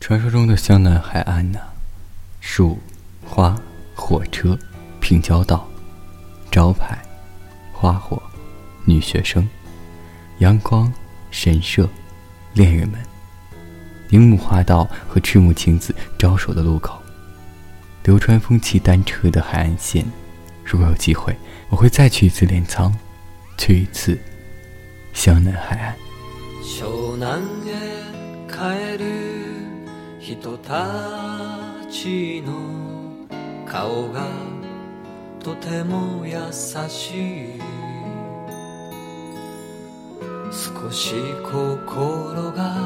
传说中的湘南海岸呐，树、花、火车、平交道、招牌、花火、女学生、阳光、神社、恋人们、樱木花道和赤木晴子招手的路口，流川枫骑单车的海岸线。如果有机会，我会再去一次镰仓，去一次湘南海岸。人たちの顔がとても優しい少し心が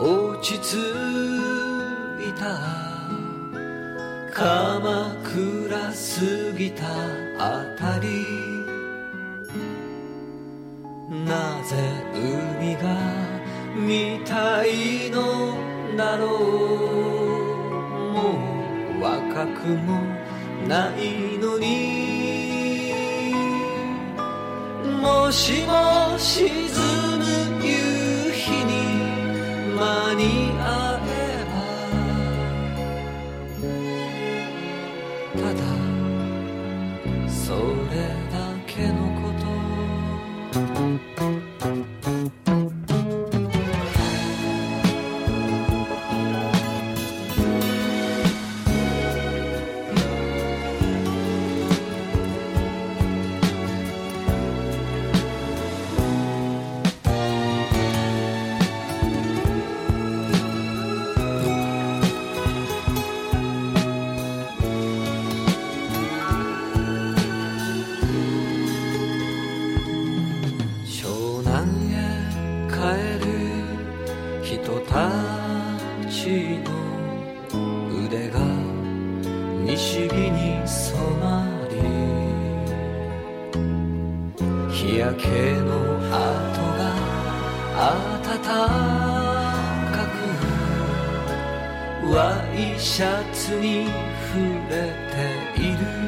落ち着いた鎌倉過ぎたあたり。なぜ海が見たいのだろうもう若くもないのにもしも沈む夕日に間に合えばただそれだけのこと。たちの腕が西日に染まり日焼けの跡が暖かくワイシャツに触れている